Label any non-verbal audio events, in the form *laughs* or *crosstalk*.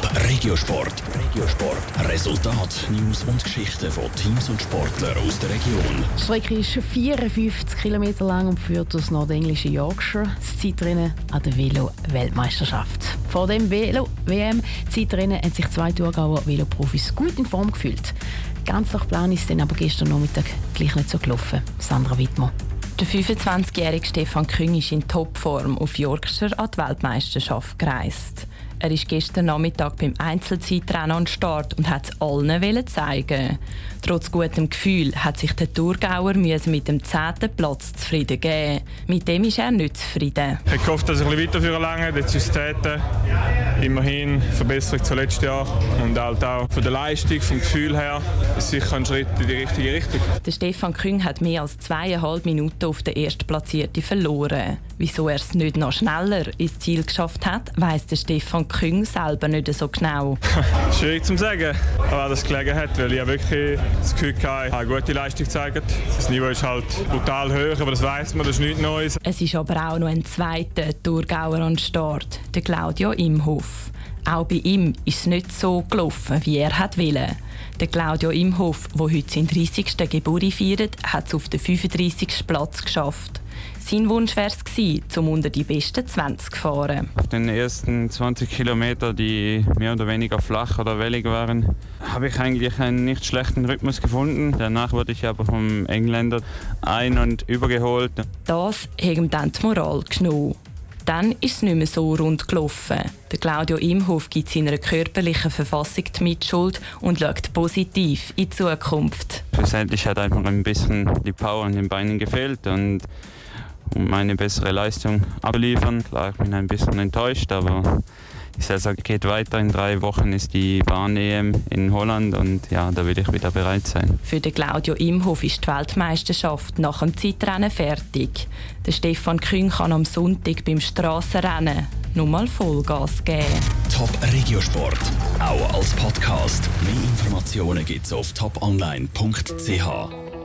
Top Regiosport. Regiosport. Resultat, News und Geschichten von Teams und Sportlern aus der Region. Die Strecke ist 54 km lang und führt aus nordenglische Yorkshire. Das Zeitrennen an der Velo-Weltmeisterschaft. Vor dem Velo-WM-Zeitrennen haben sich zwei Thurgauer Veloprofis gut in Form gefühlt. Ganz nach Plan ist dann aber gestern Nachmittag gleich nicht so gelaufen. Sandra Wittmer. Der 25-jährige Stefan Küng ist in Topform auf Yorkshire an die Weltmeisterschaft gereist. Er ist gestern Nachmittag beim Einzelzeitrennen an Start und hat es allen zeigen. Trotz gutem Gefühl hat sich der Thurgauer mit dem 10. Platz zufrieden geben. Mit dem ist er nicht zufrieden. Ich hoffe, dass ich ein bisschen weiterführen lange. Jetzt ist es 10. Immerhin Verbesserung zum letzten Jahr. Und halt auch von der Leistung, vom Gefühl her, ist sicher ein Schritt in die richtige Richtung. Der Stefan Küng hat mehr als zweieinhalb Minuten auf den Erstplatzierten verloren. Wieso er es nicht noch schneller ins Ziel geschafft hat, weiss der Stefan Küng selber nicht so genau. *laughs* Schwierig zu sagen, aber das gelegen hat, weil ich wirklich das Gefühl hatte, eine gute Leistung gezeigt. Das Niveau ist halt brutal hoch, aber das weiß man, das ist nichts Neues. Es ist aber auch noch ein zweiter Thurgauer an Start, der Claudio Imhoff. Auch bei ihm ist es nicht so gelaufen, wie er wollte. Der Claudio Imhoff, der heute seinen 30. Geburtstag feiert, hat es auf den 35. Platz geschafft. Sein Wunsch wäre es um unter die besten 20 zu fahren. Auf den ersten 20 Kilometern, die mehr oder weniger flach oder wellig waren, habe ich eigentlich einen nicht schlechten Rhythmus gefunden. Danach wurde ich aber vom Engländer ein- und übergeholt. Das hat ihm dann die Moral genommen. Dann ist es nicht mehr so rund gelaufen. Der Claudio Imhoff gibt seiner körperlichen Verfassung die Mitschuld und schaut positiv in die Zukunft. Schlussendlich hat einfach ein bisschen die Power an den Beinen gefehlt und um eine bessere Leistung abzuliefern. Klar, ich bin ein bisschen enttäuscht, aber die Saison geht weiter. In drei Wochen ist die Bahn-EM in Holland und ja, da will ich wieder bereit sein. Für den Claudio Imhoff ist die Weltmeisterschaft nach dem Zeitrennen fertig. Der Stefan Kühn kann am Sonntag beim Strassenrennen mal Vollgas geben. Top Regiosport, auch als Podcast. Mehr Informationen gibt's auf toponline.ch.